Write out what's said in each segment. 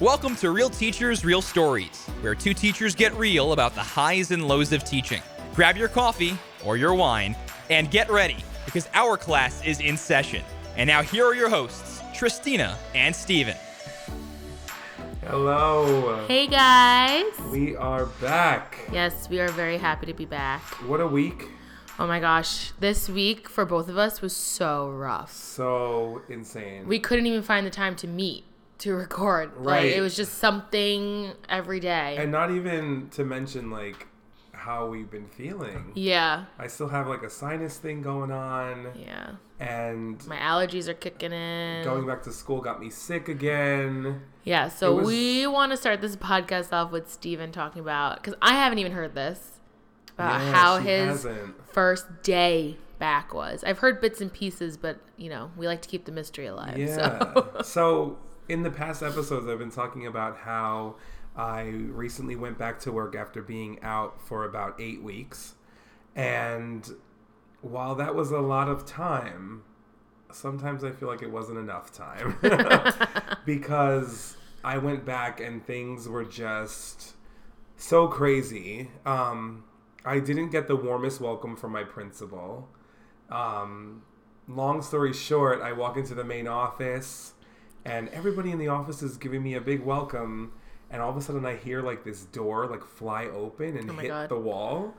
Welcome to Real Teachers, Real Stories, where two teachers get real about the highs and lows of teaching. Grab your coffee or your wine and get ready because our class is in session. And now, here are your hosts, Tristina and Steven. Hello. Hey guys! We are back. Yes, we are very happy to be back. What a week. Oh my gosh, this week for both of us was so rough. So insane. We couldn't even find the time to meet to record. Like Right. it was just something every day. and not even to mention like how we've been feeling. yeah, I still have like a sinus thing going on yeah. and My allergies are kicking in. going back to school got me sick again. yeah, so was- we want to start this podcast off with Steven talking about because I haven't even heard this about Yeah, how his hasn't. first day back was. I've heard bits and pieces, but you know we like to keep the mystery alive. Yeah. So. so in the past episodes, I've been talking about how I recently went back to work after being out for about eight weeks. And while that was a lot of time, sometimes I feel like it wasn't enough time because I went back and things were just so crazy. Um, I didn't get the warmest welcome from my principal. Um, long story short, I walk into the main office and everybody in the office is giving me a big welcome. And all of a sudden, I hear like this door like fly open and Oh hit God. the wall.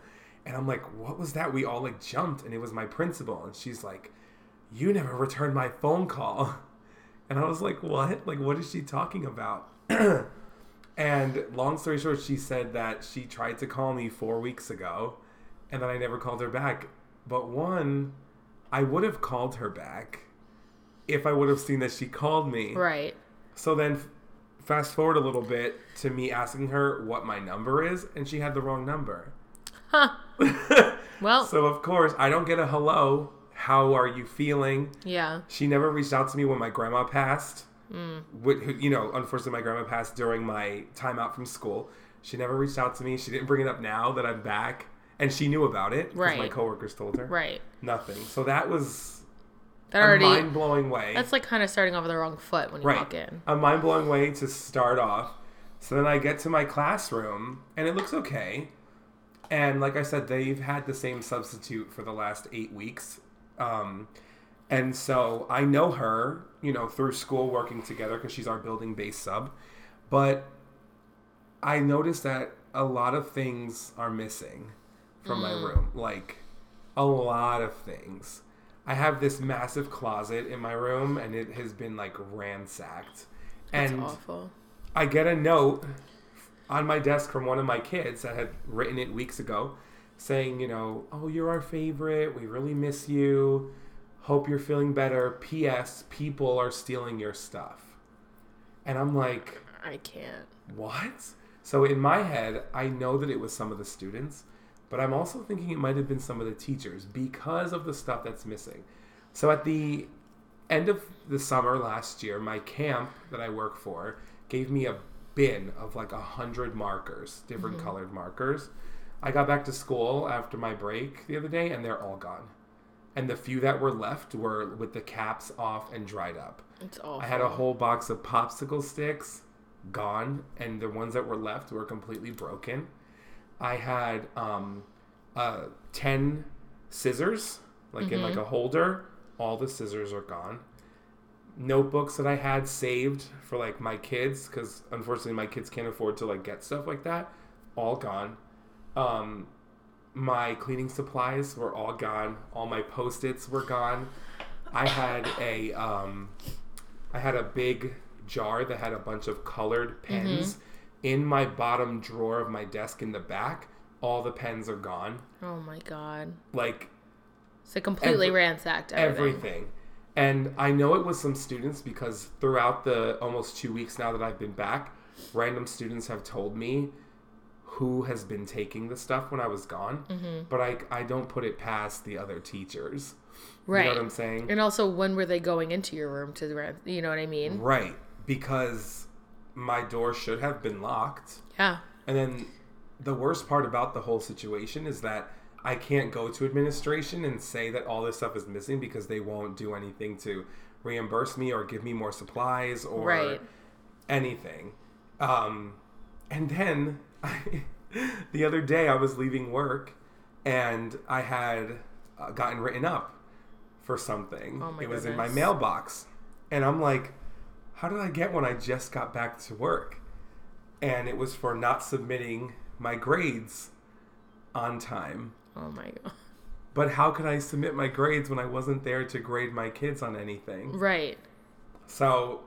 And I'm like, what was that? We all like jumped, and it was my principal. And she's like, You never returned my phone call. And I was like, What? Like, what is she talking about? and long story short, she said that she tried to call me four weeks ago and that I never called her back. But one, I would have called her back if I would have seen that she called me. right. So then, fast forward a little bit to me asking her what my number is, and she had the wrong number. Huh. Well, So, of course, I don't get a hello. How are you feeling? yeah. She never reached out to me when my grandma passed. Mm. Who- You know, unfortunately, my grandma passed during my time out from school. She never reached out to me. She didn't bring it up now that I'm back. And she knew about it because my coworkers told her. Right. Nothing. So that was That a already. mind blowing way. That's like kind of starting off with the wrong foot when you right. walk in. A mind blowing way to start off. So then I get to my classroom and it looks okay. And like I said, they've had the same substitute for the last eight weeks. Um, and so I know her, you know, through school working together because she's our building based sub. But I noticed that a lot of things are missing from my room. Like a lot of things. I have this massive closet in my room and it has been like ransacked. That's and awful. I get a note on my desk from one of my kids that had written it weeks ago saying, you know, oh, you're our favorite. We really miss you. Hope you're feeling better. P.S. People are stealing your stuff. And I'm like, I can't. what? So in my head, I know that it was some of the students, but I'm also thinking it might have been some of the teachers because of the stuff that's missing. So at the end of the summer last year, my camp that I work for gave me a bin of like a hundred markers, different mm-hmm. colored markers. I got back to school after my break the other day, and they're all gone. And the few that were left were with the caps off and dried up. It's awful. I had a whole box of popsicle sticks gone, and the ones that were left were completely broken. I had um, uh, 10 scissors, like in like a holder. All the scissors are gone. Notebooks that I had saved for like my kids, because unfortunately my kids can't afford to like get stuff like that, all gone. Um, my cleaning supplies were all gone. All my post-its were gone. I had a um, I had a big jar that had a bunch of colored pens in my bottom drawer of my desk in the back. All the pens are gone. oh my god. Like So completely Every- ransacked everything. everything. And I know it was some students because throughout the almost two weeks now that I've been back, random students have told me who has been taking the stuff when I was gone. Mm-hmm. But I, I don't put it past the other teachers. Right. You know what I'm saying? And also, when were they going into your room to rent? You know what I mean? Right. Because my door should have been locked. Yeah. And then the worst part about the whole situation is that I can't go to administration and say that all this stuff is missing because they won't do anything to reimburse me or give me more supplies or Right. anything. Um, and then I, the other day I was leaving work and I had uh, gotten written up for something. Oh my it was in my mailbox. And I'm like, how did I get when I just got back to work? And it was for not submitting my grades on time. Oh my god. But how could I submit my grades when I wasn't there to grade my kids on anything? Right. So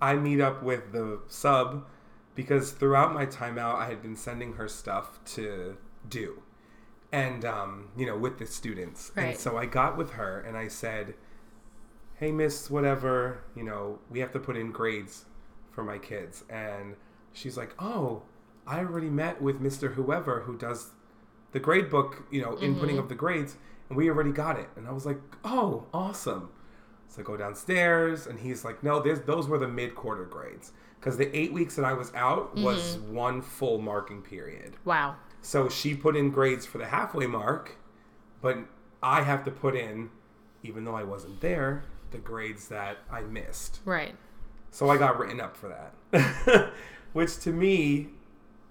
I meet up with the sub because throughout my timeout, I had been sending her stuff to do. And, um, you know, with the students. And Right. so I got with her and I said, hey, miss, whatever, you know, we have to put in grades for my kids. And she's like, oh, I already met with Mr. Whoever who does the grade book, you know, mm-hmm. inputting of the grades, and we already got it. And I was like, oh, awesome. So I go downstairs, and he's like, no, those were the mid quarter grades. Because the eight weeks that I was out was mm-hmm. one full marking period. Wow. So she put in grades for the halfway mark, but I have to put in, even though I wasn't there, the grades that I missed. Right. So I got written up for that, which to me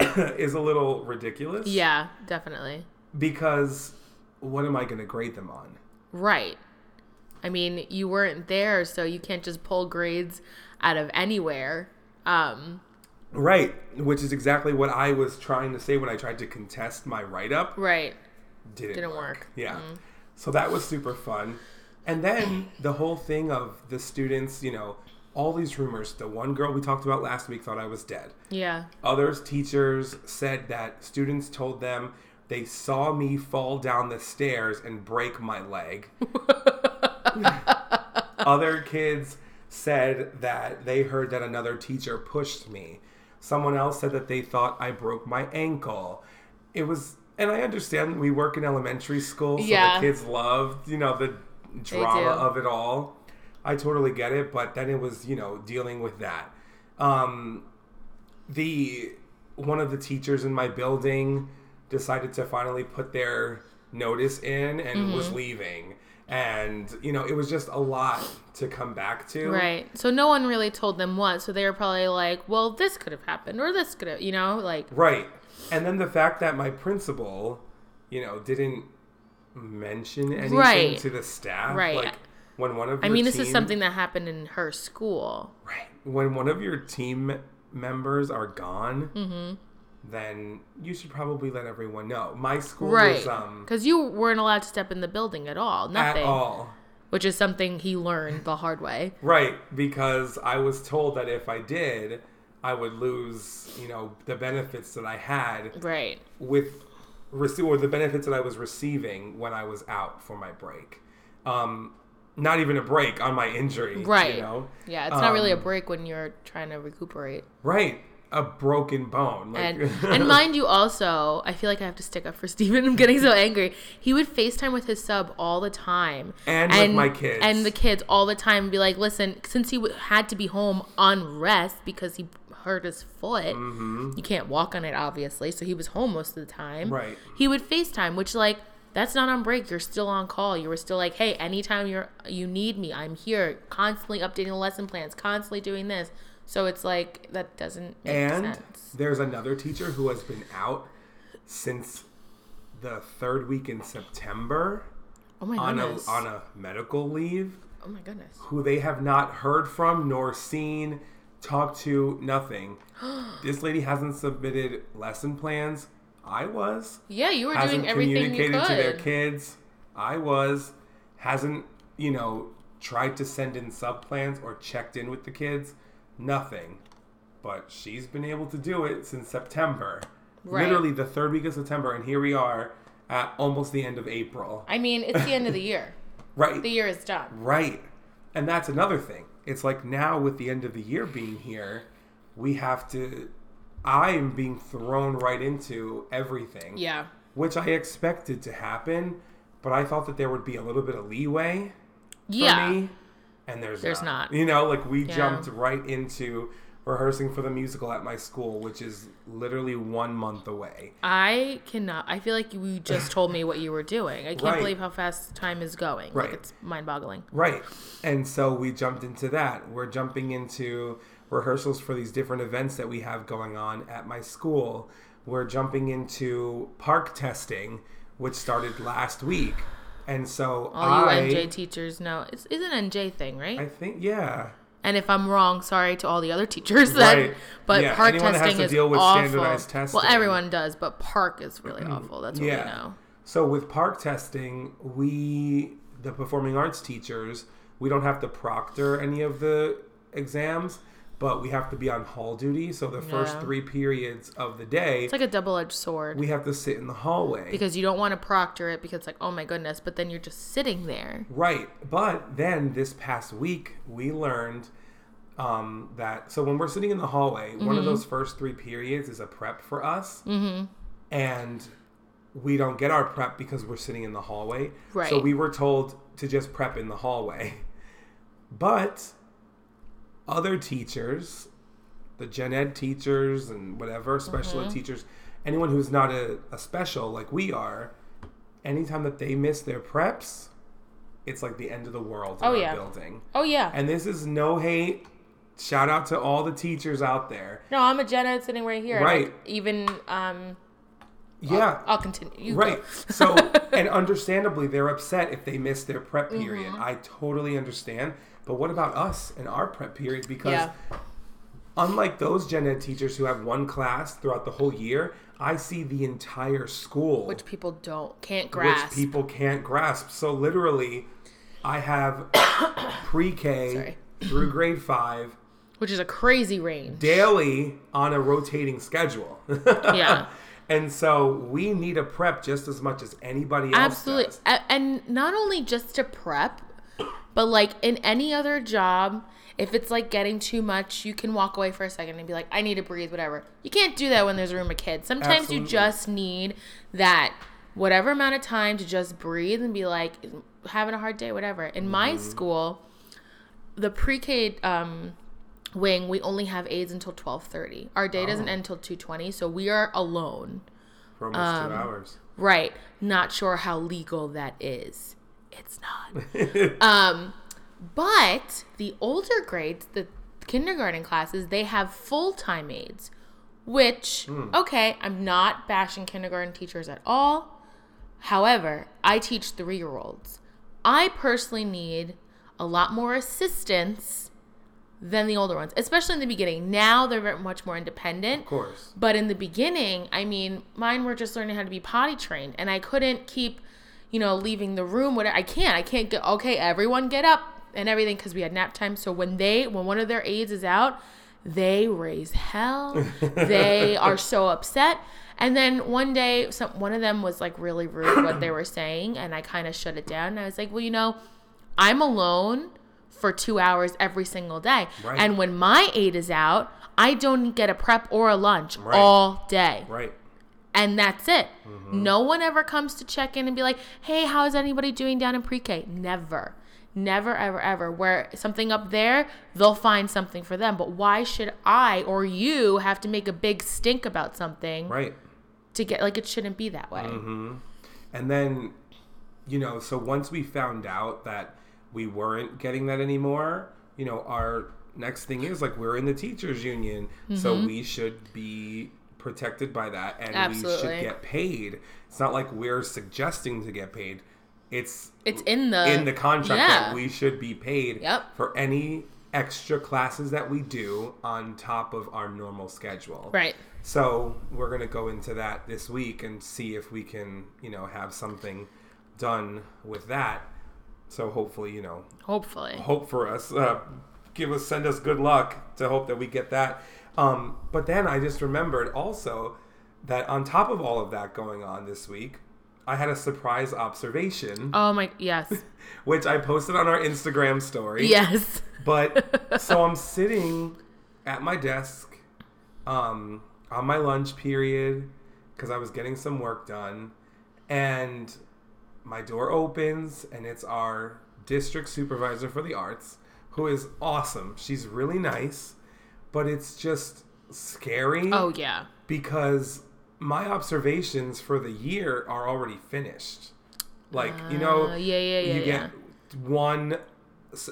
is a little ridiculous. Yeah, definitely. Because what am I going to grade them on? Right. I mean, you weren't there, so you can't just pull grades out of anywhere. Um, Right, which is exactly what I was trying to say when I tried to contest my write up. right. Didn't, Didn't work. Yeah. So that was super fun. And then the whole thing of the students, you know, all these rumors. The one girl we talked about last week thought I was dead. Yeah. Others teachers said that students told them they saw me fall down the stairs and break my leg. Other kids said that they heard that another teacher pushed me. Someone else said that they thought I broke my ankle. It was, and I understand we work in elementary school, so Yeah. the kids loved, you know, the drama of it all. I totally get it, but then it was, you know, dealing with that. Um, the one of the teachers in my building decided to finally put their notice in and Mm-hmm. was leaving and you know it was just a lot to come back to Right. So no one really told them what. So they were probably like, well, this could have happened or this could have, you know, like, right and then the fact that my principal you know didn't mention anything Right. to the staff Right. like when one of I mean, this is team- something that happened in her school. right when one of your team members are gone Mm-hmm. then you should probably let everyone know my school Right. was um Because you weren't allowed to step in the building at all. Nothing. at all Which is something he learned the hard way. Right, because I was told that if I did, I would lose, you know, the benefits that I had Right. with rece- or the benefits that I was receiving when I was out for my break. Um, not even a break on my injury, Right. You know, Yeah. It's not really a Um, break when you're trying to recuperate. right? A broken bone, like, And and mind you, also, I feel like I have to stick up for Steven. I'm getting so angry. He would FaceTime with his sub all the time, And with my kids. and the kids all the time. And be like, listen, since he w- had to be home on rest because he hurt his foot, you can't walk on it, obviously. So he was home most of the time. Mm-hmm. Right. He would FaceTime, which like. That's not on break. You're still on call. You were still like, "Hey, anytime you're you need me, I'm here." Constantly updating the lesson plans, constantly doing this. So it's like that doesn't make and sense. there's another teacher who has been out since the third week in September Oh my on a goodness. on a medical leave. oh my goodness. who they have not heard from nor seen, talked to, nothing. this lady hasn't submitted lesson plans. I was. Yeah, you were Hasn't doing everything you communicated could. to their kids. I was. Hasn't, you know, tried to send in sub plans or checked in with the kids. Nothing. But she's been able to do it since September. Right. Literally the third week of September, and here we are at almost the end of April. I mean, it's the end of the year. Right. The year is done. Right. And that's another thing. It's like now with the end of the year being here, we have to I am being thrown right into everything. Yeah. Which I expected to happen, but I thought that there would be a little bit of leeway for Yeah. me. And there's There's not. You know, like we Yeah. jumped right into rehearsing for the musical at my school, which is literally one month away. I cannot. I feel like you just told me what you were doing. I can't Right. believe how fast time is going. Right. Like it's mind-boggling. Right. And so we jumped into that. We're jumping into rehearsals for these different events that we have going on at my school. We're jumping into PARCC testing, which started last week. And so All I, you NJ teachers know it's, it's an NJ thing, right? I think, yeah. And if I'm wrong, sorry to all the other teachers. That, Right. But Yeah, PARCC anyone that has testing to is deal with awful. standardized Well, everyone does, but PARCC is really mm, awful. That's what we Yeah. know. So with PARCC testing, we the performing arts teachers, we don't have to proctor any of the exams, but we have to be on hall duty. So the first three periods of the day, It's like a double-edged sword we have to sit in the hallway. because you don't want to proctor it because it's like, oh my goodness, but then you're just sitting there. Right. But then this past week, we learned um, that. So when we're sitting in the hallway, one Mm-hmm. of those first three periods is a prep for us. Mm-hmm. And we don't get our prep because we're sitting in the hallway. So we were told to just prep in the hallway. But other teachers, the gen ed teachers and whatever, special Mm-hmm. ed teachers, anyone who's not a, a special like we are, anytime that they miss their preps, it's like the end of the world in Oh, our yeah. building. Oh yeah. And this is no hate. Shout out to all the teachers out there. no, I'm a Gen Ed sitting right here. Right. Like, even um, Yeah. I'll continue. You Right. So, and understandably, they're upset if they miss their prep period. Mm-hmm. I totally understand. But what about us and our prep period? Because Yeah. unlike those gen ed teachers who have one class throughout the whole year, I see the entire school, Which people don't can't grasp. which people can't grasp. So literally, I have pre-K through grade five which is a crazy range. daily on a rotating schedule. Yeah. And so we need a prep just as much as anybody else Absolutely. does. And not only just to prep, but like in any other job, if it's like getting too much, you can walk away for a second and be like, I need to breathe, whatever. You can't do that when there's a room of kids. Sometimes Absolutely. you just need that whatever amount of time to just breathe and be like, having a hard day, whatever. In my Mm-hmm. school, the pre-K um, wing, we only have aides until 12:30. Our day doesn't Oh. end until 2:20, so we are alone. for almost Um, two hours. Right. Not sure how legal that is. It's not. um, but the older grades, the kindergarten classes, they have full time aides, which, okay, I'm not bashing kindergarten teachers at all. However, I teach three year olds. I personally need a lot more assistance than the older ones, especially in the beginning. Now they're much more independent. Of course. But in the beginning, I mean, mine were just learning how to be potty trained, and I couldn't keep, you know, leaving the room. What I can't, I can't get. Okay, everyone get up and everything because we had nap time. So when they, when one of their aides is out, they raise hell. they are so upset. And then one day, some one of them was like really rude what they were saying, and I kind of shut it down. And I was like, well, you know, I'm alone for two hours every single day. Right. And when my aide is out, I don't get a prep or a lunch Right. all day. Right. And that's it. Mm-hmm. No one ever comes to check in and be like, hey, how is anybody doing down in pre K? Never. Never, ever, ever. Where something up there, they'll find something for them. But why should I or you have to make a big stink about something Right. to get, like, it shouldn't be that way? Mm-hmm. And then, you know, so once we found out that we weren't getting that anymore, you know, our next thing is like we're in the teachers union, so Mm-hmm. we should be protected by that and we should get paid. It's not like we're suggesting to get paid. It's It's in the in the contract yeah. that we should be paid Yep. for any extra classes that we do on top of our normal schedule. Right. So we're gonna go into that this week and see if we can, you know, have something done with that. So hopefully, you know, Hopefully. hope for us, uh, give us, send us good luck to hope that we get that. Um, but then I just remembered also that on top of all of that going on this week, I had a surprise observation, Oh my, yes. which I posted on our Instagram story. yes. But so I'm sitting at my desk um, on my lunch period because I was getting some work done, and my door opens, and it's our district supervisor for the arts, who is awesome. She's really nice, but it's just scary Oh, yeah. because my observations for the year are already finished. Like you know, Uh, yeah, yeah, yeah, you get one.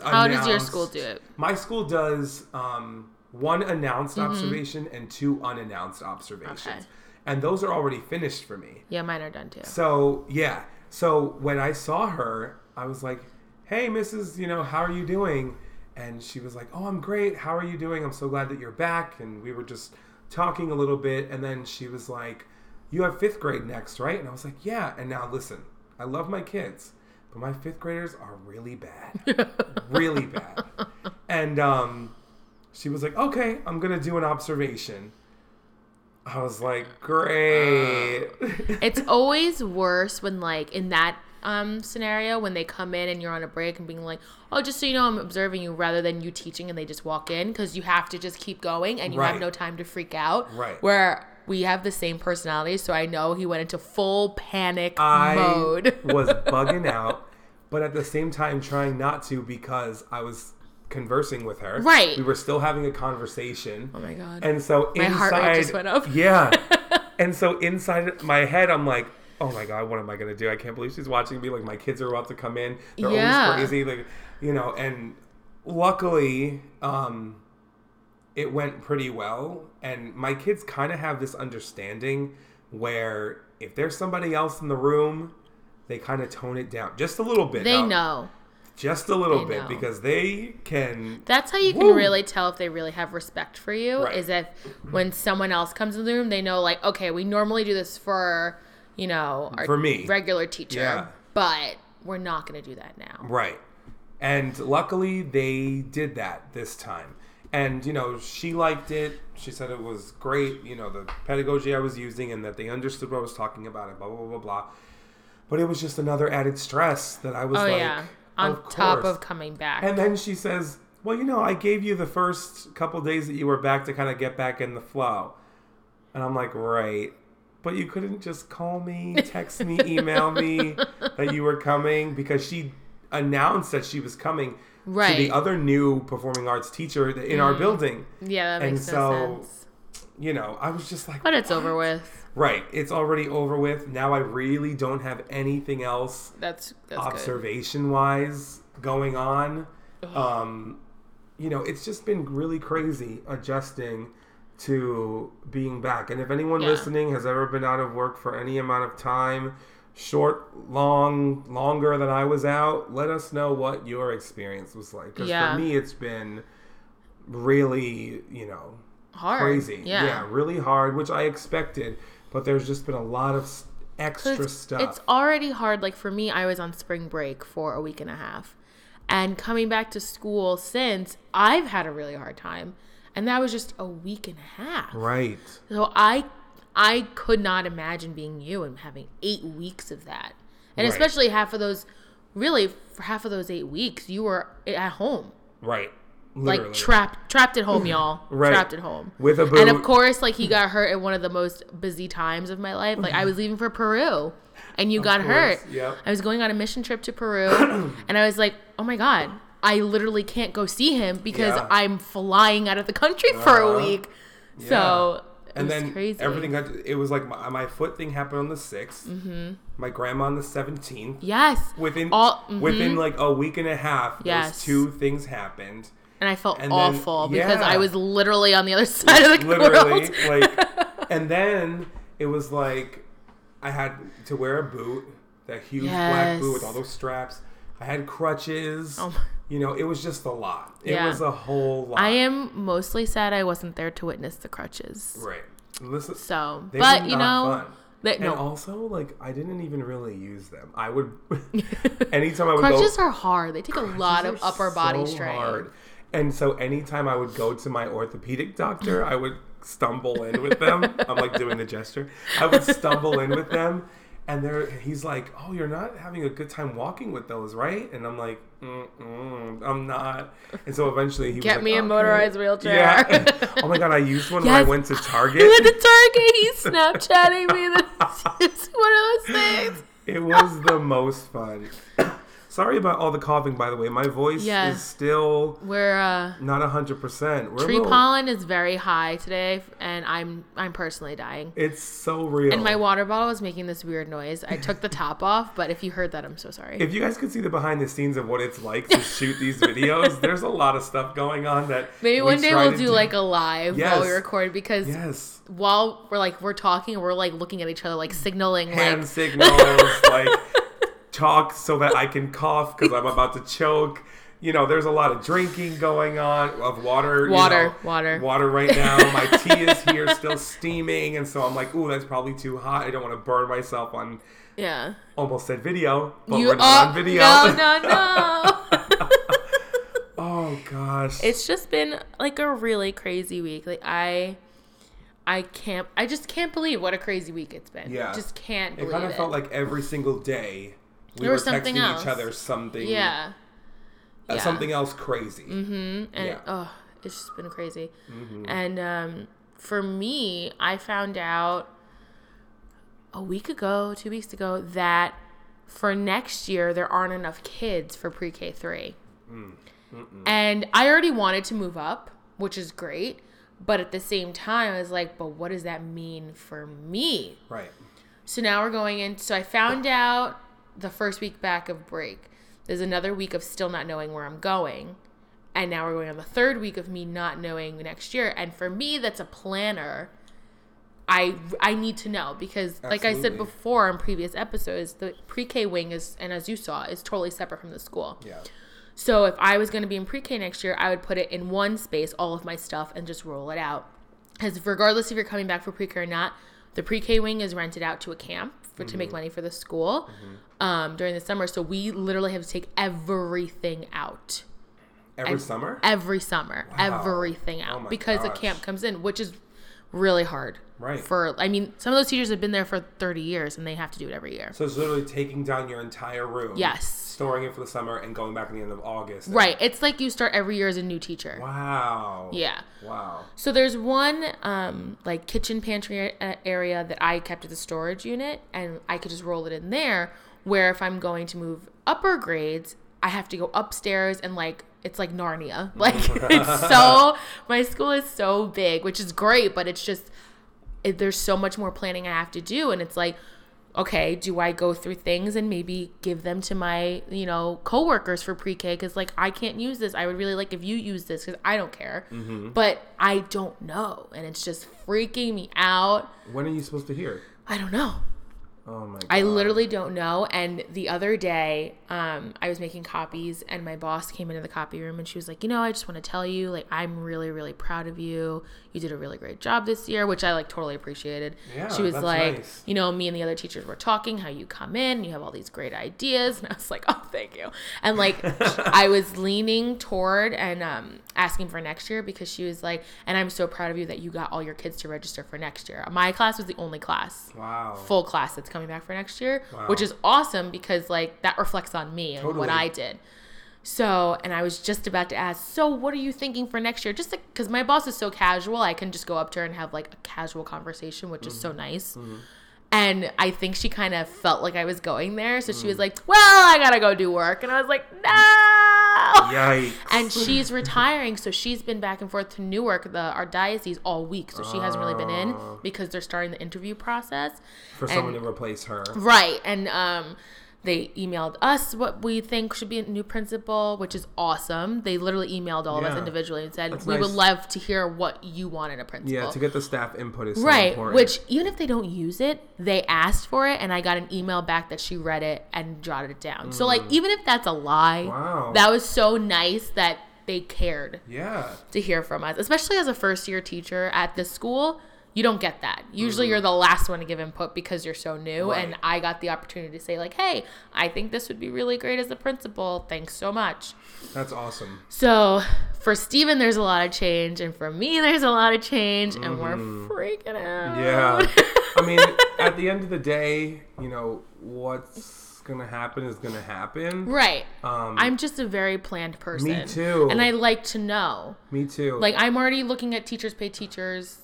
How does your school do it? My school does um, one announced observation and two unannounced observations. Mm-hmm. Okay. And those are already finished for me. Yeah, mine are done too. So yeah. So when I saw her, I was like, "Hey, Mrs. You know, how are you doing?" And she was like, "Oh, I'm great. How are you doing? I'm so glad that you're back." And we were just talking a little bit, and then she was like, "You have fifth grade next, right?" And I was like, "Yeah." And now listen, I love my kids, but my fifth graders are really bad, really bad. And um, she was like, "Okay, I'm gonna do an observation." I was like, "Great." it's always worse when like in that um scenario when they come in and you're on a break and being like oh just so you know i'm observing you rather than you teaching and they just walk in because you have to just keep going and you have no time to freak out Right. where we have the same personality, so i know he went into full panic I mode was bugging out, but at the same time trying not to because I was conversing with her. Right. We were still having a conversation. oh my god And so My inside, heart rate just went up. Yeah. and so inside my head, I'm like, oh my god, what am I gonna do? I can't believe she's watching me. Like my kids are about to come in. They're Yeah. always crazy. Like you know. And luckily, um, it went pretty well. And my kids kind of have this understanding where if there's somebody else in the room, they kind of tone it down just a little bit. they Now, know just a little bit because they can. That's how you can really tell if they really have respect for you. Right. Is if when someone else comes in the room, they know like, okay, we normally do this for, you know, our For me. regular teacher, Yeah. but we're not going to do that now. Right. And luckily they did that this time. And, you know, she liked it. She said it was great, you know, the pedagogy I was using and that they understood what I was talking about and blah, blah, blah, blah, blah. But it was just another added stress that I was Oh like, yeah, on of top of coming back. And then she says, well, you know, I gave you the first couple days that you were back to kind of get back in the flow. And I'm like, right. But you couldn't just call me, text me, email me that you were coming because she announced that she was coming to Right. Mm. the other new performing arts teacher in our building. yeah, that and makes no so- sense. You know, I was just like, But it's over with. Right. It's already over with. Now I really don't have anything else That's that's good. observation wise going on. Um, you know, it's just been really crazy adjusting to being back. And if anyone Yeah. listening has ever been out of work for any amount of time, short, long, longer than I was out, let us know what your experience was like. Because Yeah. for me, it's been really, you know, Hard. crazy. Yeah. really hard, which I expected. But there's just been a lot of extra stuff. It's already hard. Like for me, I was on spring break for a week and a half. And coming back to school since, I've had a really hard time. And that was just a week and a half. right. So I I could not imagine being you and having eight weeks of that. And Right. especially half of those really for half of those eight weeks you were at home. Right. Literally. Like trapped trapped at home, y'all. Right. Trapped at home. With a boot. And of course, like he got hurt at one of the most busy times of my life. Like I was leaving for Peru and you got course, hurt. yep. I was going on a mission trip to Peru and I was like, Oh my god, I literally can't go see him because Yeah. I'm flying out of the country for a Uh-huh. week. So it and was then crazy. everything got, it was like my, my foot thing happened on the 6th mm-hmm. my grandma on the 17th Yes. within All- mhm. within like a week and a half Yes. those two things happened And I felt And then- awful because. I was literally on the other side of the literally world. like and then it was like i had to wear a boot that huge black boot with all those straps i had crutches Oh my- you know it was just a lot it Yeah. was a whole lot I am mostly sad I wasn't there to witness the crutches. right Listen, So, They but were you know, fun. And no also, like, I didn't even really use them. I would, anytime I would crutches go, are hard. They take a lot of upper body strength. hard. And so, anytime I would go to my orthopedic doctor, I would stumble in with them. I'm like doing the gesture. I would stumble in with them, and there, he's like, "Oh, you're not having a good time walking with those, right?" And I'm like, Mm-mm, "I'm not." And so eventually, he was Get like, me a "Okay." motorized wheelchair. Yeah. oh my god, I used one when I went to Target. He went to Target. He's Snapchatting me. This it's one of those things. It was the most fun. Sorry about all the coughing, by the way. My voice is still We're uh not hundred percent. Tree little- pollen is very high today and I'm I'm personally dying. It's so real. And my water bottle is making this weird noise. I took the top off, but if you heard that, I'm so sorry. if you guys could see the behind the scenes of what it's like to shoot these videos, there's a lot of stuff going on that Maybe one day we'll to do like a live while we record because yes while we're like we're talking, we're like looking at each other, like signaling, hand like signals like talk so that I can cough because I'm about to choke. You know, there's a lot of drinking going on of water. you Water, know, water. water right now. My tea is here, still steaming, and so I'm like, "Ooh, that's probably too hot. I don't want to burn myself on." yeah. Almost said video, but You we're not oh, on video. No, no, no. oh gosh. it's just been like a really crazy week. Like I I can't I just can't believe what a crazy week it's been. Yeah. Just can't it kind it. of felt like every single day we There were was something texting else. each other something. yeah. uh, Yeah. something else crazy. Mm-hmm. And Yeah. oh, it's just been crazy. Mm-hmm. And um, for me, I found out a week ago, two weeks ago, that for next year there aren't enough kids for pre-K three. Mm. And I already wanted to move up, which is great. But at the same time, I was like, but what does that mean for me? Right. So now we're going in. So I found out the first week back of break. There's another week of still not knowing where I'm going. And now we're going on the third week of me not knowing next year. And for me, that's a planner. I I need to know because, like I said before in previous episodes, the pre-K wing is, and as you saw, is totally separate from the school. Yeah. So if I was going to be in pre-K next year, I would put it in one space, all of my stuff, and just roll it out. Because regardless if you're coming back for pre-K or not, the pre-K wing is rented out to a camp for to make money for the school um, during the summer. So we literally have to take everything out Every And summer. every summer, Wow. everything Oh out my because the gosh. camp comes in, which is really hard. Right. For I mean, some of those teachers have been there for 30 years and they have to do it every year. So it's literally taking down your entire room. Yes. Storing it for the summer and going back at the end of August. Right. It's like you start every year as a new teacher. Wow. Yeah. Wow. So there's one um, like kitchen pantry area that I kept as a storage unit, and I could just roll it in there. Where if I'm going to move upper grades, I have to go upstairs and like it's like Narnia. Like it's so my school is so big, which is great, but it's just it, there's so much more planning I have to do, and it's like. Okay, do I go through things and maybe give them to my, you know, coworkers for pre-K cuz like I can't use this. I would really like if you use this cuz I don't care. Mm-hmm. But I don't know and it's just freaking me out. When are you supposed to hear? I don't know. Oh my god. I literally don't know. And the other day, um, I was making copies, and my boss came into the copy room, and she was like, "You know, I just want to tell you, like, I'm really, really proud of you. You did a really great job this year," which I like totally appreciated. Yeah, she was like, nice. "You know, me and the other teachers were talking how you come in, you have all these great ideas," and I was like, "Oh, thank you." And like, I was leaning toward and um, asking for next year because she was like, "And I'm so proud of you that you got all your kids to register for next year." My class was the only class Wow. full class that's coming back for next year, Wow. which is awesome because like that reflects on me and what I did. So, and I was just about to ask, so what are you thinking for next year? Just because my boss is so casual, I can just go up to her and have like a casual conversation, which is Mm-hmm. so nice. And I think she kind of felt like I was going there. So she Mm. was like, well, I gotta go do work. And I was like, no. Yikes. And she's retiring, so she's been back and forth to Newark, the our diocese, all week. So she hasn't really been in Oh. because they're starting the interview process. for someone to replace her. Right. And um they emailed us what we think should be a new principal, which is awesome. They literally emailed all of us individually and said, That's "We would love to hear what you want in a principal." Yeah, to get the staff input is so right. important. Which even if they don't use it, they asked for it, and I got an email back that she read it and jotted it down. So like, even if that's a lie, Mm. Wow. that was so nice that they cared yeah. to hear from us, especially as a first year teacher at this school. You don't get that. Usually, Mm-hmm. you're the last one to give input because you're so new. Right. And I got the opportunity to say, like, hey, I think this would be really great as a principal. Thanks so much. That's awesome. So, for Steven, there's a lot of change. And for me, there's a lot of change. And we're freaking out. Mm-hmm. Yeah. I mean, at the end of the day, you know, what's going to happen is going to happen. right. Um, I'm just a very planned person. Me too. And I like to know. Me too. Like, I'm already looking at teachers pay teachers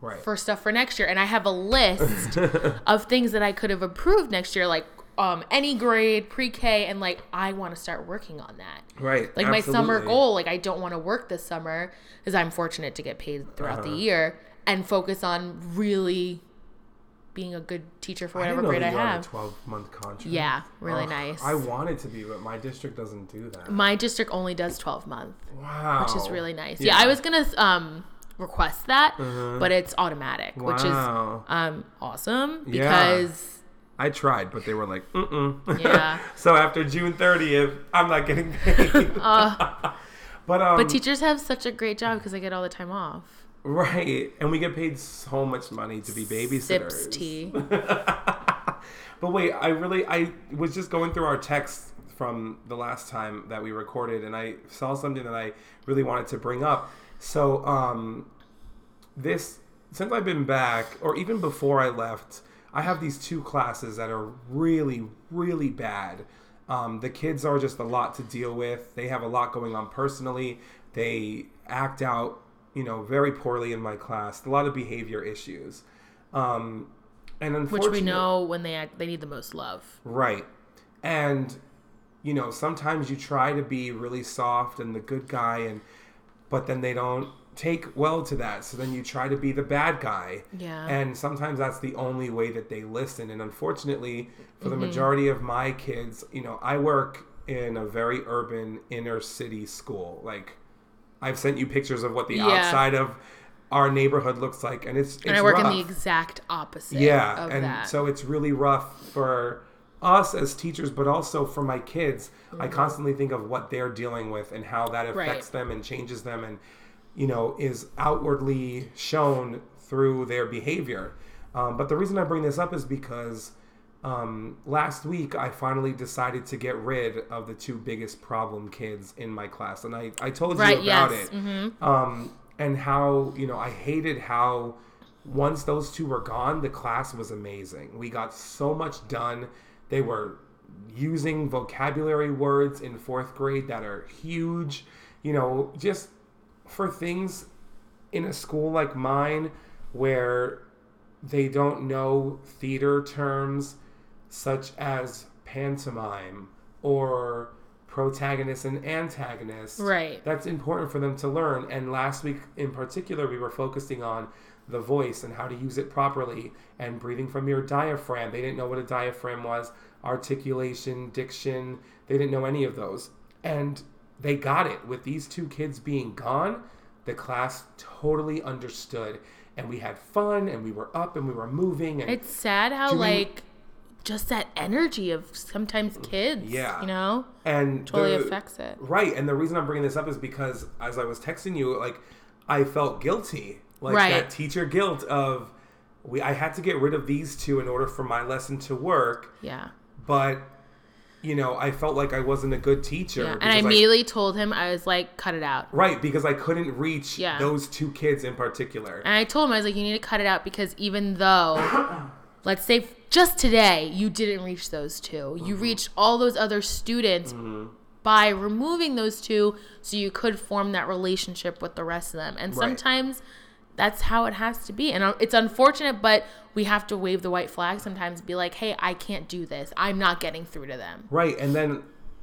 right. for stuff for next year and i have a list of things that i could have approved next year like um, any grade, pre-K, and like I want to start working on that. Right. Like my summer goal, like I don't want to work this summer because I'm fortunate to get paid throughout Uh-huh. the year and focus on really being a good teacher for whatever didn't grade I have. 12 month contract. Yeah, really nice. I wanted to be, but my district doesn't do that. My district only does 12 month, Wow. which is really nice. Yeah, I was gonna um request that, but it's automatic, which is Uh-huh. Um awesome Yeah. because I tried, but they were like, mm mm. Yeah. so after June 30th, I'm not getting paid. but um, but teachers have such a great job because they get all the time off. right, and we get paid so much money to be babysitters. Sips tea. But wait, I really I was just going through our texts from the last time that we recorded and I saw something that I really wanted to bring up. So, um this since I've been back or even before I left, I have these two classes that are really really bad. Um, the kids are just a lot to deal with. They have a lot going on personally. They act out, you know, very poorly in my class. A lot of behavior issues. Um, and Which unfortunately, we know when they act, they need the most love. Right. And you know, sometimes you try to be really soft and the good guy and but then they don't take well to that. So then you try to be the bad guy. Yeah. And sometimes that's the only way that they listen. And unfortunately, for Mm-hmm. the majority of my kids, you know, I work in a very urban inner city school. Like I've sent you pictures of what the Yeah. outside of our neighborhood looks like and it's, it's and I work in the exact opposite. Yeah, and that. so it's really rough for us as teachers, but also for my kids. I constantly think of what they're dealing with and how that Mm-hmm. Right. affects them and changes them, and you know is outwardly shown through their behavior. Um, but the reason I bring this up is because um, last week I finally decided to get rid of the two biggest problem kids in my class, and I I told right. you about Yes. it hmm um, and how you know I hated how once those two were gone, the class was amazing. We got so much done. They were using vocabulary words in fourth grade that are huge. You know, just for things in a school like mine where they don't know theater terms such as pantomime or protagonist and antagonist Right. that's important for them to learn. And last week in particular, we were focusing on the voice and how to use it properly and breathing from your diaphragm. They didn't know what a diaphragm was, articulation, diction. They didn't know any of those. And they got it. With these two kids being gone, the class totally understood. And we had fun and we were up and we were moving. And It's sad how Doing- like just that energy of sometimes mm, kids. Yeah. You know, and totally the- affects it. Right, and the reason I'm bringing this up is because as I was texting you, like I felt guilty, like Right. that teacher guilt of we. I had to get rid of these two in order for my lesson to work, Yeah. but you know, I felt like I wasn't a good teacher. Yeah. And I immediately told him I was like, cut it out. right because I couldn't reach Yeah. those two kids in particular. And I told him I was like, you need to cut it out because even though, let's say just today you didn't reach those 2 Mm-hmm. you reached all those other students by removing those two, so you could form that relationship with the rest of them. And Right. sometimes that's how it has to be. And uh, it's unfortunate, but we have to wave the white flag sometimes. Be like, hey, I can't do this. I'm not getting through to them. Right, and then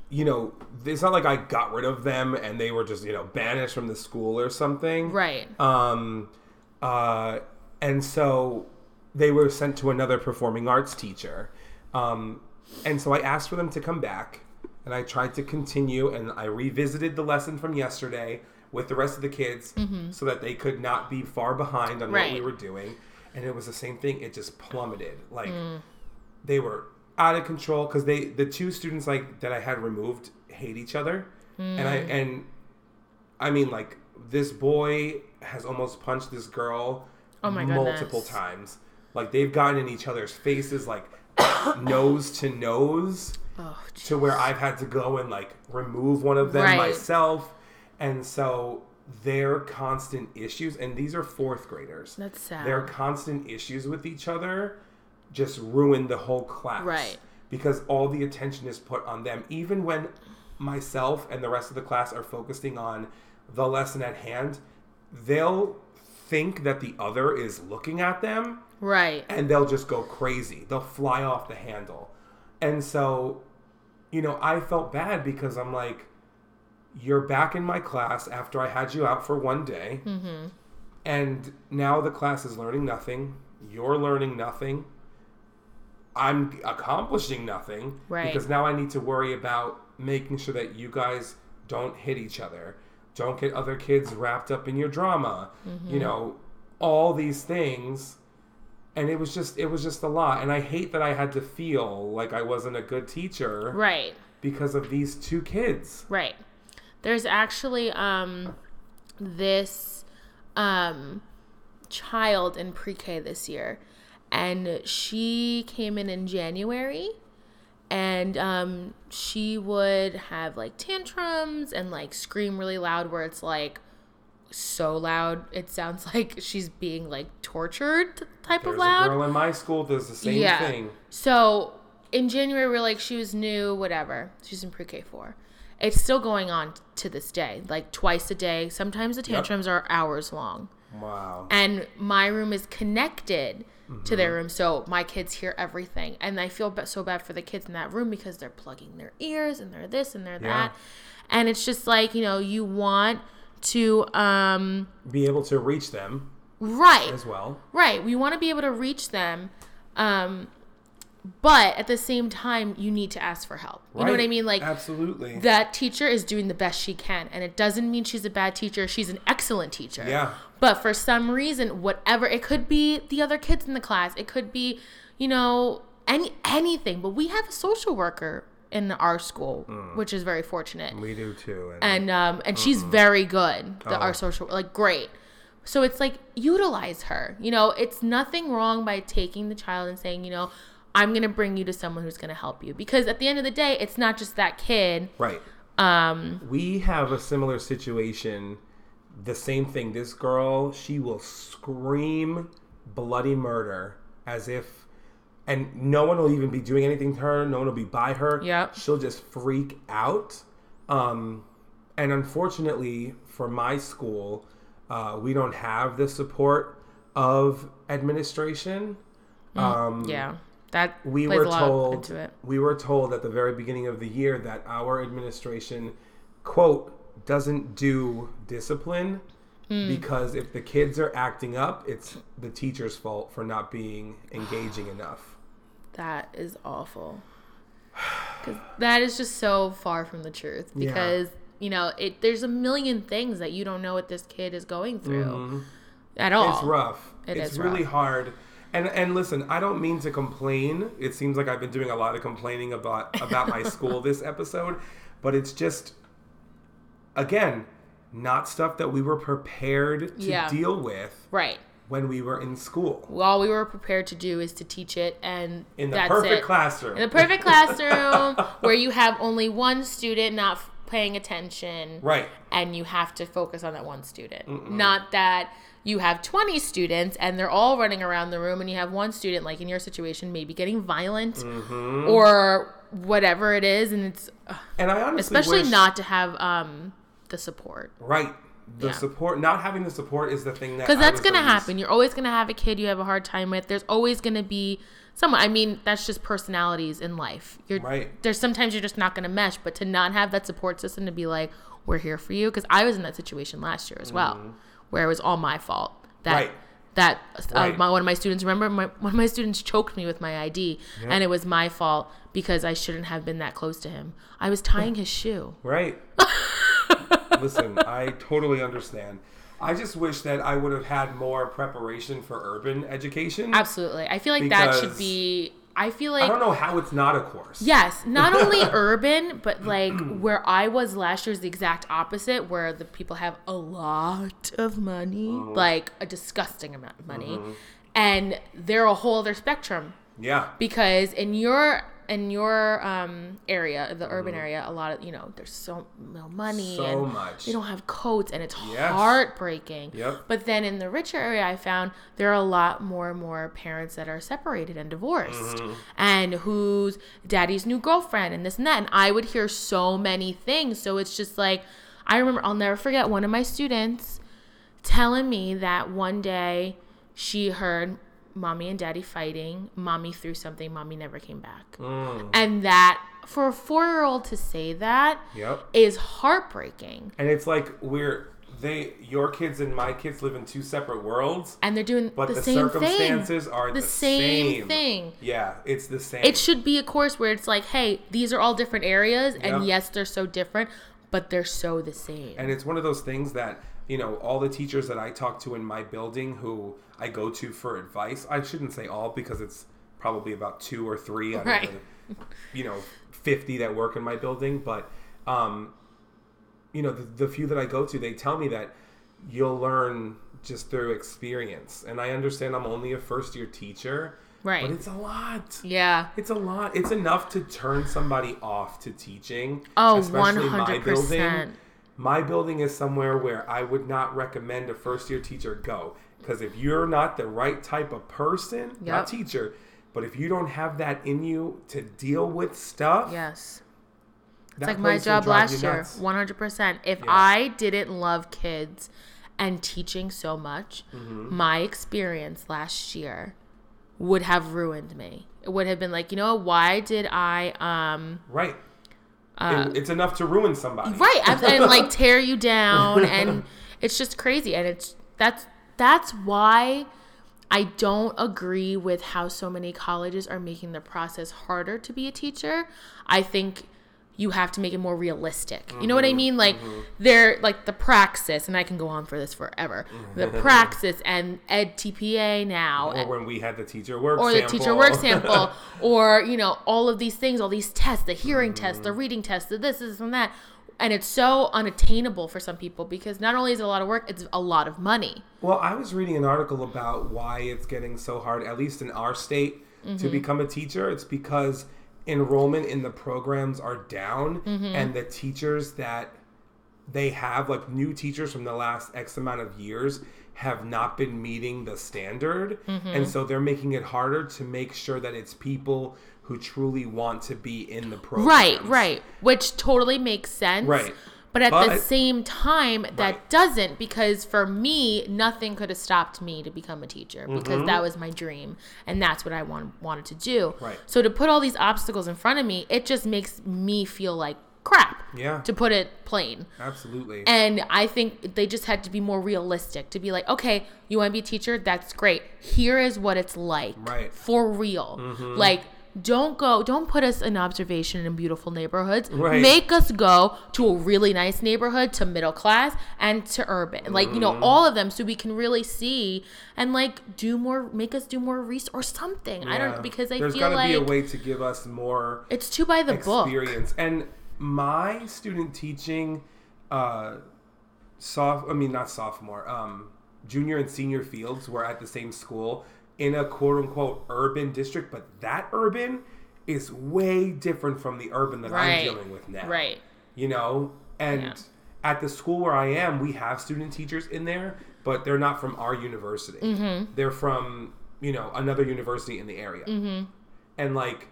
you know, it's not like I got rid of them and they were just you know banished from the school or something. Right. Um, uh, and so they were sent to another performing arts teacher. Um, and so I asked for them to come back, and I tried to continue, and I revisited the lesson from yesterday with the rest of the kids mm-hmm. so that they could not be far behind on what we were doing. And it was the same thing; it just plummeted. Like mm. they were out of control because they the two students like that I had removed hate each other, and I mm. and I mean like this boy has almost punched this girl Oh multiple goodness. times. Like they've gotten in each other's faces like nose to nose Oh, to where I've had to go and like remove one of them Right. myself. And so their constant issues and these are fourth graders. that's sad. Their constant issues with each other just ruin the whole class. Right. Because all the attention is put on them. Even when myself and the rest of the class are focusing on the lesson at hand, they'll think that the other is looking at them right. and they'll just go crazy. They'll fly off the handle. And so, you know, I felt bad because I'm like, you're back in my class after I had you out for one day. Mm-hmm. And now the class is learning nothing. You're learning nothing. I'm accomplishing nothing. Right. Because now I need to worry about making sure that you guys don't hit each other, don't get other kids wrapped up in your drama, Mm-hmm. you know, all these things. And it was just it was just a lot. And I hate that I had to feel like I wasn't a good teacher Right. because of these two kids. Right. There's actually um this um child in pre-K this year and she came in in January and um she would have like tantrums and like scream really loud where it's like so loud it sounds like she's being like tortured type There's of loud a girl in my school does the same yeah. thing. So in January, we are like, she was new, whatever. She's in pre K four. It's still going on to this day, like twice a day. Sometimes the tantrums are hours long. Wow. And my room is connected to Mm-hmm. their room, so my kids hear everything. And I feel so bad for the kids in that room because they're plugging their ears and they're this and they're Yeah. that. And it's just like, you know, you want to, um, Be able to reach them right. as well. Right. We want to be able to reach them. Um, but at the same time, you need to ask for help. You know what I mean? Like, absolutely. that teacher is doing the best she can. And it doesn't mean she's a bad teacher. She's an excellent teacher. Yeah. But for some reason, whatever, it could be the other kids in the class. It could be, you know, any anything. But we have a social worker in our school, Mm. which is very fortunate we do too. And, and um and she's very good the Oh. our social like great so it's like utilize her you know it's nothing wrong by taking the child and saying you know i'm gonna bring you to someone who's gonna help you because at the end of the day it's not just that kid right. um We have a similar situation. The same thing. This girl, she will scream bloody murder as if, and no one will even be doing anything to her. No one will be by her. Yep. She'll just freak out. Um, and unfortunately for my school, uh, we don't have the support of administration. Um, yeah that we were a lot told into it. we were told at the very beginning of the year that our administration quote doesn't do discipline Hmm. because if the kids are acting up it's the teacher's fault for not being engaging enough. That is awful. Because that is just so far from the truth Yeah. because you know it there's a million things that you don't know what this kid is going through at all. It's rough. It it's is really rough. hard and and listen i don't mean to complain. It seems like i've been doing a lot of complaining about about my school this episode but it's just again not stuff that we were prepared to Yeah. deal with right. when we were in school. All we were prepared to do is to teach it and in the that's perfect it. classroom. In the perfect classroom where you have only one student not paying attention. Right. And you have to focus on that one student. Not that you have 20 students and they're all running around the room and you have one student like in your situation maybe getting violent Mm-hmm. or whatever it is and it's and i honestly especially wish- not to have um the support. Right. The Yeah. support not having the support is the thing that because that's gonna least- happen. You're always gonna have a kid you have a hard time with. There's always gonna be someone i mean that's just personalities in life. You're Right. there's sometimes you're just not gonna mesh but to not have that support system to be like we're here for you because i was in that situation last year as well where it was all my fault that. Right. that uh, Right. my, one of my students remember my, one of my students choked me with my id and it was my fault because i shouldn't have been that close to him i was tying his shoe right listen i totally understand i just wish that i would have had more preparation for urban education absolutely i feel like that should be i feel like i don't know how it's not a course Yes, not only urban, but like where I was last year is the exact opposite, where the people have a lot of money, Mm-hmm. like a disgusting amount of money, and they're a whole other spectrum. yeah Because in your in your um, area, the urban area, a lot of you know, there's so no money So and much. they don't have coats, and it's Yes. heartbreaking. Yep. But then in the richer area, I found there are a lot more and more parents that are separated and divorced, Mm-hmm. and who's daddy's new girlfriend and this and that. And I would hear so many things. So it's just like I remember. I'll never forget one of my students telling me that one day she heard mommy and daddy fighting. Mommy threw something. Mommy never came back. Mm. And that for a four year old to say that Yep. is heartbreaking. And it's like we're they your kids and my kids live in two separate worlds, And they're doing but the, the, same thing. circumstances are The the, same thing. Yeah, it's the same. It should be a course where it's like, hey, these are all different areas, and Yep. yes, they're so different, but they're so the same. And it's one of those things that, you know, all the teachers that I talk to in my building who I go to for advice, I shouldn't say all because it's probably about two or three out Right. of the, you know, 50 that work in my building. But, um, you know, the, the few that I go to, they tell me that you'll learn just through experience. And I understand I'm only a first year teacher, Right. but it's a lot. yeah. It's a lot. It's enough to turn somebody off to teaching. Oh, especially my 100%. building. My building is somewhere where I would not recommend a first year teacher go. Because if you're not the right type of person, Yep. not teacher, but if you don't have that in you to deal with stuff, Yes. It's like my job last year, 100%. If Yeah. I didn't love kids and teaching so much, Mm-hmm. my experience last year would have ruined me. It would have been like, you know, why did I um Right. It- it's enough to ruin somebody. right and, and like tear you down and it's just crazy and it's that's that's why I don't agree with how so many colleges are making the process harder to be a teacher. I think you have to make it more realistic. You know what I mm-hmm. mean? Like mm-hmm. they're like the praxis, and I can go on for this forever. Mm-hmm. The praxis and Ed TPA now, Or when we had the teacher work or the sample. teacher work sample, or you know all of these things, all these tests, the hearing test, the reading test, the this, this, and that, and it's so unattainable for some people because not only is it a lot of work, it's a lot of money. Well, I was reading an article about why it's getting so hard, at least in our state, Mm-hmm. to become a teacher. It's because enrollment in the programs are down, Mm-hmm. and the teachers that they have, like new teachers from the last X amount of years, have not been meeting the standard. Mm-hmm. And so they're making it harder to make sure that it's people who truly want to be in the program. Right, right, which totally makes sense. Right. But at the same time, that Right. doesn't because for me, nothing could have stopped me to become a teacher because Mm-hmm. that was my dream and that's what I want, wanted to do. Right. So to put all these obstacles in front of me, it just makes me feel like crap. Yeah. To put it plain. Absolutely. And I think they just had to be more realistic to be like, okay, you want to be a teacher? That's great. Here is what it's like. Right. Mm-hmm. For real. Like, don't go, don't put us in observation in beautiful neighborhoods. Right. Make us go to a really nice neighborhood, to middle class, and to urban. Like, you know, Mm-hmm. all of them so we can really see and like do more, make us do more research or something. I don't, because I There's feel gotta like be a way to give us more it's too by the book. experience. And my student teaching, uh, soph I mean not sophomore, um, junior and senior fields were at the same school in a quote unquote urban district, but that urban is way different from the urban that Right. I'm dealing with now. Right. You know, and Yeah. at the school where I am, we have student teachers in there, but they're not from our university. Mm-hmm. They're from you know another university in the area, Mm-hmm. and like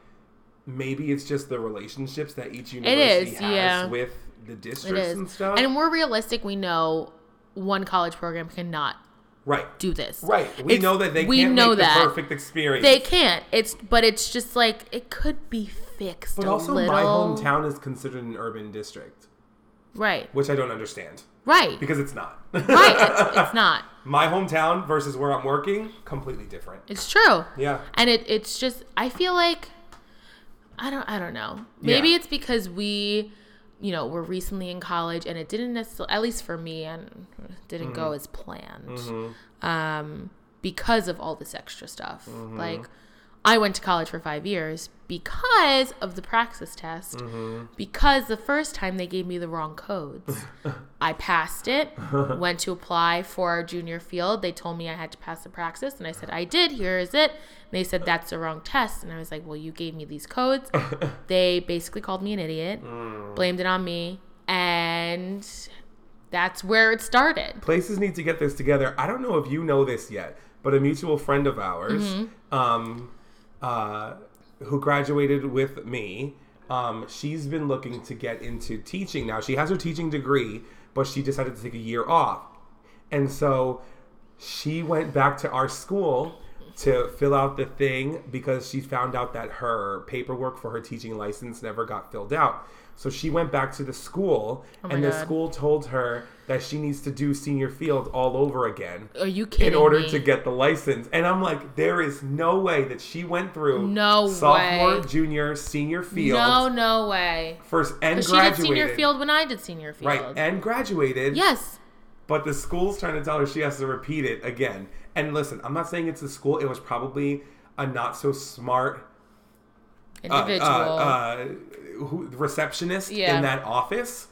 maybe it's just the relationships that each is, university has yeah. with the districts and stuff. And we're realistic. We know one college program cannot right, do this. right. We It's- know that they we can't know make that. the perfect experience. They can't. It's but it's just like it could be fixed but also, little. my hometown is considered an urban district, Right. which I don't understand Right. because it's not. right. It's, it's not. my hometown versus where I'm working, completely different. It's true. Yeah. And it it's just I feel like I don't I don't know. Maybe Yeah. it's because we you know, were recently in college and it didn't necessarily at least for me and didn't Mm-hmm. go as planned. Um because of all this extra stuff. Mm-hmm. Like I went to college for 5 years because of the praxis test. Mm-hmm. Because the first time they gave me the wrong codes. I passed it, went to apply for our junior field. They told me I had to pass the praxis, and I said, I did. Here is it. And they said, That's the wrong test. And I was like, Well, you gave me these codes. they basically called me an idiot, blamed it on me, and that's where it started. places need to get this together. I don't know if you know this yet, but a mutual friend of ours, Mm-hmm. um, uh, who graduated with me, um, she's been looking to get into teaching now. She has her teaching degree, but she decided to take a year off, and so she went back to our school to fill out the thing because she found out that her paperwork for her teaching license never got filled out. So she went back to the school, Oh and the school told her that she needs to do senior field all over again Are you kidding in order me? to get the license. And I'm like, there is no way that she went through No sophomore, way. junior, senior field No, no way. first and Because she did senior field when I did senior field. Right, and graduated. yes. But the school's trying to tell her she has to repeat it again. And listen, I'm not saying it's the school. It was probably a not so smart uh, Individual. uh, uh, who, receptionist Yeah. in that office.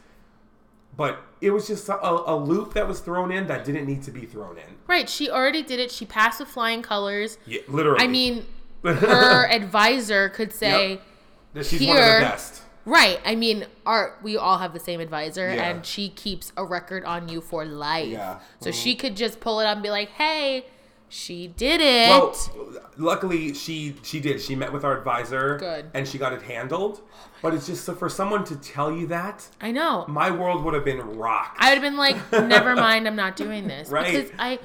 But it was just a, a loop that was thrown in that didn't need to be thrown in. right. She already did it. She passed with flying colors. Yeah, literally. I mean, her advisor could say, Yep. that she's one of the here- best. right. I mean, our we all have the same advisor, Yeah. and she keeps a record on you for life. Yeah. Mm-hmm. So she could just pull it up and be like, "Hey, she did it." Well, luckily she she did. She met with our advisor, Good. and she got it handled. But it's just so for someone to tell you that, I know. my world would have been rocked. I would have been like, "Never mind, I'm not doing this." Right. Because I,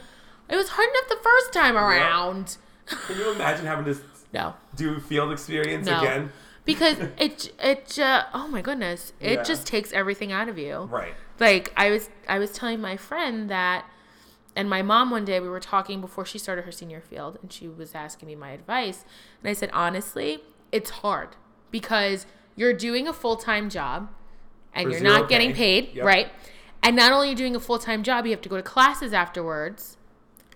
it was hard enough the first time around. Can you imagine having to No. do field experience No. again? Because it it uh, oh my goodness, it Yeah. just takes everything out of you. Right. Like I was I was telling my friend that and my mom one day we were talking before she started her senior field and she was asking me my advice and I said honestly, it's hard because you're doing a full-time job and For you're not getting pay. paid, Yep. right? And not only are you doing a full-time job, you have to go to classes afterwards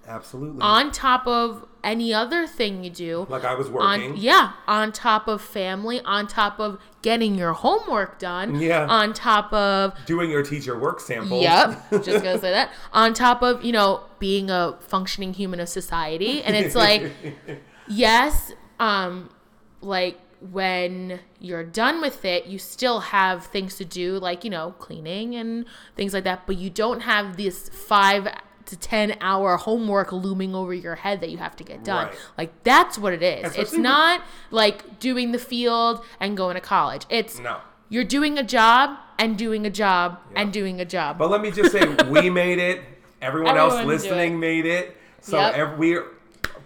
Absolutely. on top of any other thing you do like I was working. on yeah on top of family on top of getting your homework done Yeah. on top of Doing your teacher work sample. yep just gonna say that on top of you know being a functioning human of society and it's like yes um like when you're done with it you still have things to do like you know cleaning and things like that but you don't have this five to 10 hour homework looming over your head that you have to get done Right. like that's what it is it's Especially with- not like doing the field and going to college it's No. you're doing a job and doing a job and doing a job But let me just say, we made it. Everyone else Everyone do listening it. made it. So Yep. ev- we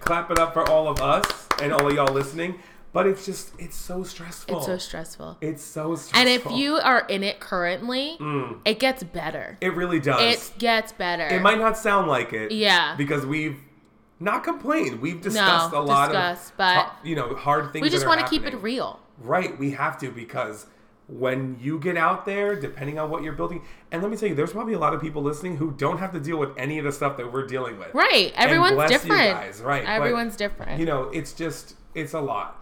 clap it up for all of us and all of y'all listening. But it's just, it's so stressful. it's so stressful It's so stressful. And if you are in it currently, Mm. it gets better. it really does. It gets better. It might not sound like it. Yeah. Because we've not complained. We've discussed No, a lot discussed, of, but you know, hard things. we just want to keep it real. Right, we have to because when you get out there, depending on what you're building, and let me tell you, there's probably a lot of people listening who don't have to deal with any of the stuff that we're dealing with. Right. Everyone's different. guys, right? but, Everyone's different. You know, it's just it's a lot.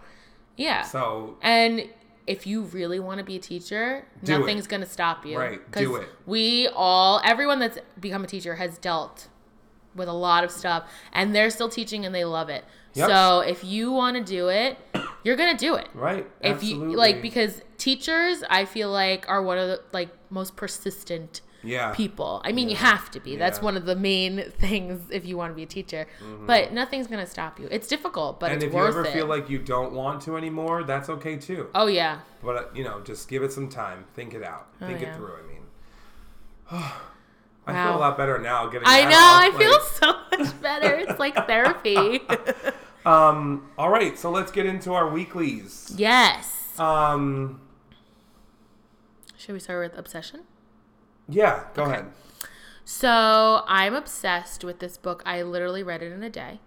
Yeah. So and if you really want to be a teacher, nothing's it. going to stop you. Right, do it. We all, everyone that's become a teacher has dealt with a lot of stuff and they're still teaching and they love it. Yep. So if you want to do it, you're going to do it. right, if absolutely. you like because teachers i feel like are one of the like most persistent yeah, people i mean you have to be that's Yeah. Mm-hmm. one of the main things if you want to be a teacher but nothing's gonna stop you it's difficult but and it's if you ever it feel like you don't want to anymore, that's okay too. oh yeah But uh, you know, just give it some time, think it out, think Oh, yeah. it through. I mean, I Wow. feel a lot better now. Getting i know off, i like- feel so much better it's like therapy Um. All right, so let's get into our weeklies. yes Um. should we start with obsession Yeah. Go ahead. So I'm obsessed with this book. I literally read it in a day.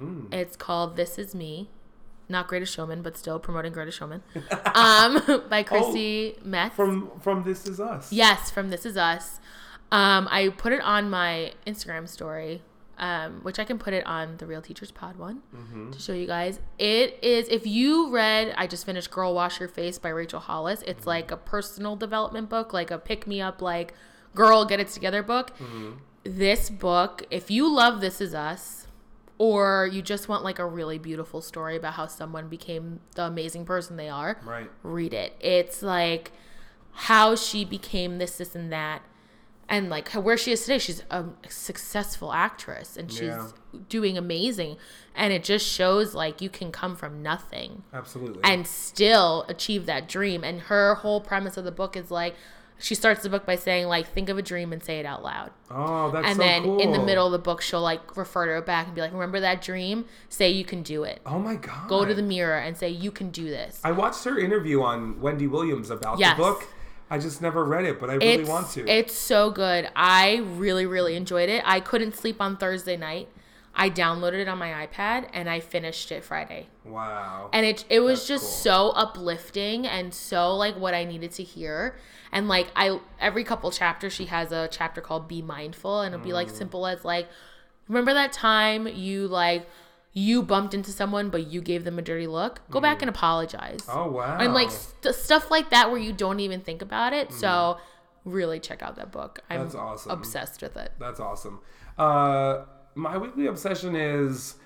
Mm. It's called This Is Me. Not Greatest Showman, but still promoting Greatest Showman. Um, by Chrissy Metz. From from This Is Us. yes, from This Is Us. Um, I put it on my Instagram story, um, which I can put it on the Real Teachers Pod one Mm-hmm. to show you guys. It is, if you read, I just finished Girl Wash Your Face by Rachel Hollis. It's like a personal development book, like a pick me up, like girl get it together book. Mm-hmm. This book, if you love This Is Us, or you just want like a really beautiful story about how someone became the amazing person they are, Right. read it. It's like how she became this, this, and that, and like where she is today. She's a successful actress and she's Yeah. doing amazing. And it just shows like you can come from nothing Absolutely. and still achieve that dream. And her whole premise of the book is like, she starts the book by saying like think of a dream and say it out loud Oh, that's and so then in the middle of the book she'll like refer to it back and be like remember that dream say you can do it Oh my god. go to the mirror and say you can do this I watched her interview on Wendy Williams about Yes. the book. I just never read it, but I really it's, want to. it's so good i really really enjoyed it i couldn't sleep on thursday night i downloaded it on my ipad and i finished it friday wow. and it it was That's just so uplifting and so like what I needed to hear. And like I every couple chapters she has a chapter called Be Mindful and it'll be Mm. like simple as like remember that time you like you bumped into someone but you gave them a dirty look? Go back and apologize. Mm. oh wow. And like st- stuff like that where you don't even think about it. So really check out that book. I'm Mm. That's awesome. obsessed with it. That's awesome. Uh, my weekly obsession is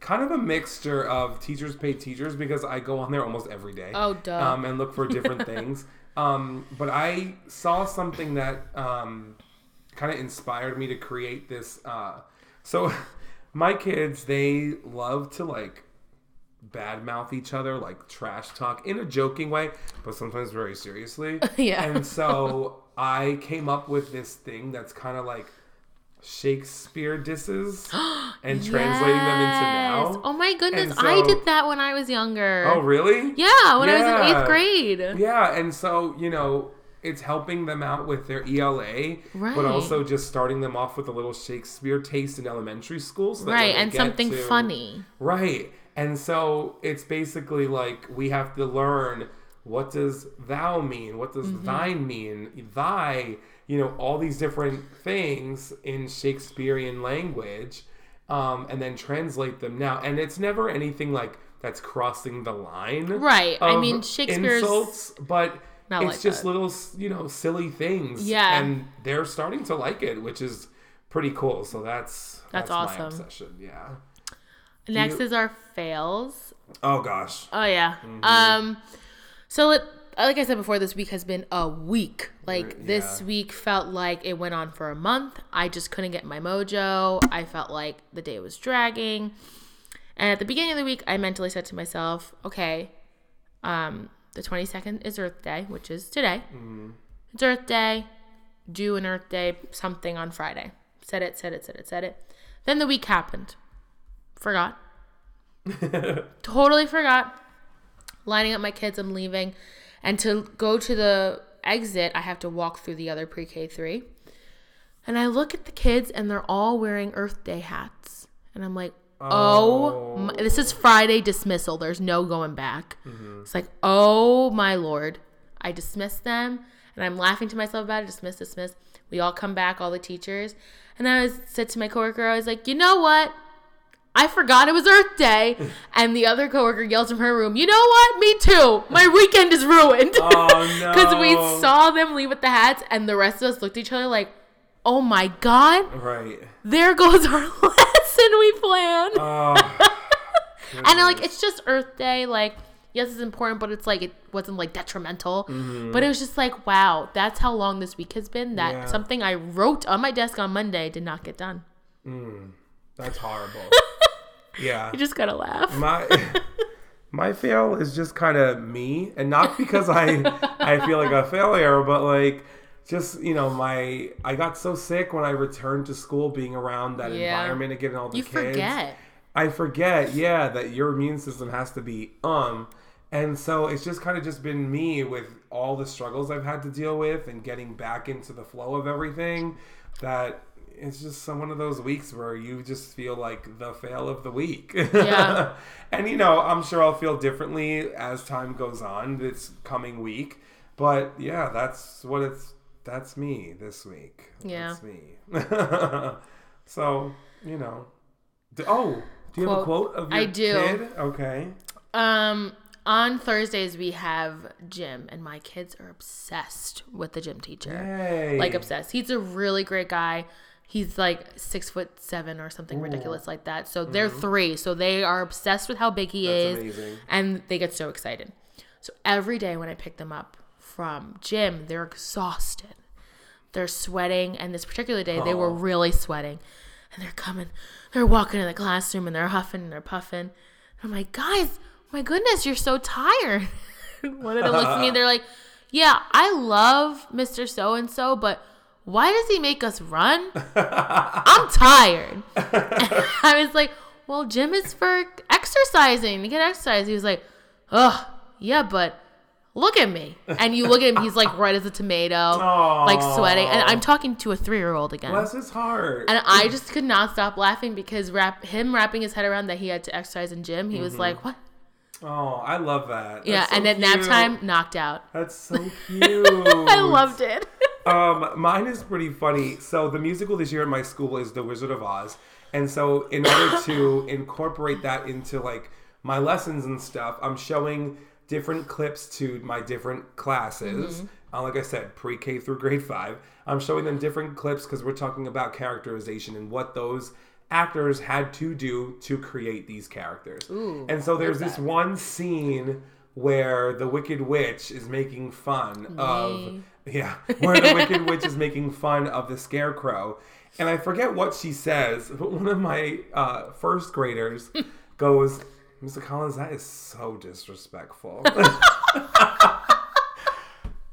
kind of a mixture of teachers pay teachers because I go on there almost every day. Oh, duh. Um, and look for different things. Um, but I saw something that um, kind of inspired me to create this. Uh, so my kids, they love to like badmouth each other, like trash talk in a joking way, but sometimes very seriously. Yeah. And so I came up with this thing that's kind of like Shakespeare disses and translating them into Yes. now. Oh my goodness, And I did that when I was younger. Oh, really? Yeah, when I was in eighth grade. Yeah, and so you know, it's helping them out with their ELA, Right. but also just starting them off with a little Shakespeare taste in elementary school, so Right, and something to- funny. Right, and so it's basically like we have to learn what does thou mean, what does Mm-hmm. thine mean, thy, you know, all these different things in Shakespearean language, um, and then translate them now. And it's never anything like that's crossing the line, Right, I mean, Shakespeare's insults, but not it's like just that. little, you know, silly things. Yeah. and they're starting to like it, which is pretty cool. So that's That's my awesome. obsession. Yeah. Next you- is our fails. Oh gosh. Oh yeah. Mm-hmm. Um so it, like I said before this week has been a week. Like Yeah. this week felt like it went on for a month. I just couldn't get my mojo. I felt like the day was dragging. And at the beginning of the week I mentally said to myself, okay, um the 22nd is Earth Day, which is today. Mm-hmm. It's Earth Day. Do an Earth Day something on Friday. Said it, said it, said it, said it. Then the week happened. Forgot. totally forgot. Lining up my kids, I'm leaving. And to go to the exit, I have to walk through the other pre K 3. And I look at the kids, and they're all wearing Earth Day hats. And I'm like, oh, my, oh. this is Friday dismissal. There's no going back. Mm-hmm. It's like, oh my lord. I dismiss them, and I'm laughing to myself about it. Dismiss, dismiss. We all come back, all the teachers. And I was said to my coworker, I was like, you know what? I forgot it was Earth Day. And the other coworker yells from her room, You know what? Me too. My weekend is ruined. Oh, no. Because we saw them leave with the hats, and the rest of us looked at each other like, Oh my God, Right. there goes our lesson we planned. Oh. and like, it's just Earth Day. Like, yes, it's important, but it's like, it wasn't like detrimental. Mm-hmm. But it was just like, wow, that's how long this week has been. That Yeah. something I wrote on my desk on Monday did not get done. Mm. That's horrible. yeah. You just gotta laugh. My my fail is just kind of me, and not because I I feel like a failure, but like just you know my I got so sick when I returned to school, being around that Yeah. environment again, and all the You kids. forget. I forget, yeah, that your immune system has to be um. And so it's just kind of just been me with all the struggles I've had to deal with and getting back into the flow of everything that it's just some one of those weeks where you just feel like the fail of the week. Yeah. and you know, I'm sure I'll feel differently as time goes on this coming week. But yeah, that's what it's that's me this week. Yeah. That's me. so, you know. Oh, do you have a Quote. quote of your I do. kid? Okay. Um, on Thursdays we have gym, and my kids are obsessed with the gym teacher. Hey. Like obsessed. He's a really great guy. He's like six foot seven or something ridiculous like that. So they're three. So they are obsessed with how big he Mm-hmm. That's is, amazing. and they get so excited. So every day when I pick them up from gym, they're exhausted. They're sweating, and this particular day they were Oh. really sweating, and they're coming, they're walking in the classroom, and they're huffing and they're puffing. And I'm like, guys, my goodness, you're so tired. One of them looks at me, and they're like, yeah, I love Mr. So and so, but why does he make us run? I'm tired. I was like, well, gym is for exercising. You get exercise. He was like, ugh, yeah, but look at me. And you look at him, he's like red as a tomato, like sweating. And I'm talking to a three year old again. Bless his heart. And I just could not stop laughing because wrap him wrapping his head around that he had to exercise in gym. He was like, "What?" oh, I love that. yeah, That's so and then nap time knocked out. That's so cute. I loved it. Um, mine is pretty funny. So the musical this year at my school is The Wizard of Oz, and so in order to incorporate that into like my lessons and stuff, I'm showing different clips to my different classes. Uh, like I said, pre-K through grade five. I'm showing them different clips because we're talking about characterization and what those actors had to do to create these characters. Ooh, and so there's this one scene where the Wicked Witch is making fun of yeah, where the Wicked Witch is making fun of the Scarecrow, and I forget what she says, but one of my uh, first graders goes, "Mr. Collins, that is so disrespectful."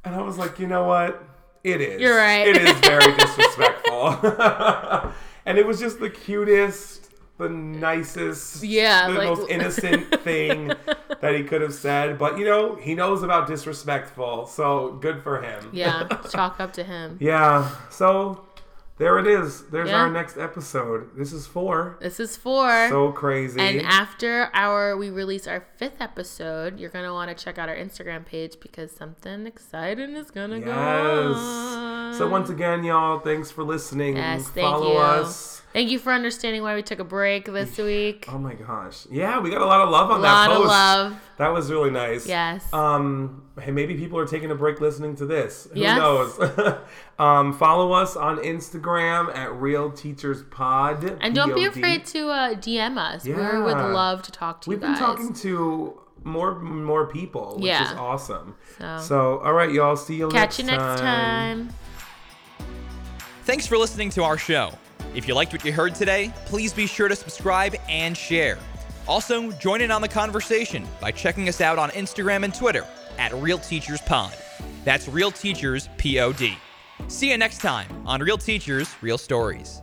and I was like, you know what? It is. You're right. It is very disrespectful. and it was just the cutest, the nicest, Yeah, the like- most innocent thing that he could have said. But you know, he knows about disrespectful, so good for him. Yeah, chalk up to him. Yeah. So there it is. There's Yeah. our next episode. This is four. This is four. So crazy. and after our we release our fifth episode, you're gonna want to check out our Instagram page because something exciting is gonna go on. yes. So once again, y'all, thanks for listening. Yes, thank Follow you. us. Thank you for understanding why we took a break this week. Oh my gosh. Yeah, we got a lot of love on a that lot post. of love. That was really nice. Yes. Um, hey, maybe people are taking a break listening to this. Who Yes. knows? um, follow us on Instagram at Real Teachers Pod. and don't be afraid to uh, DM us. Yeah. We would love to talk to you. We've been guys. talking to more more people, which Yeah. is awesome. So. So, all right, y'all. See you Catch next you next time. Thanks for listening to our show. If you liked what you heard today, please be sure to subscribe and share. Also, join in on the conversation by checking us out on Instagram and Twitter at Real Teachers Pod. That's Real Teachers P O D. See you next time on Real Teachers, Real Stories.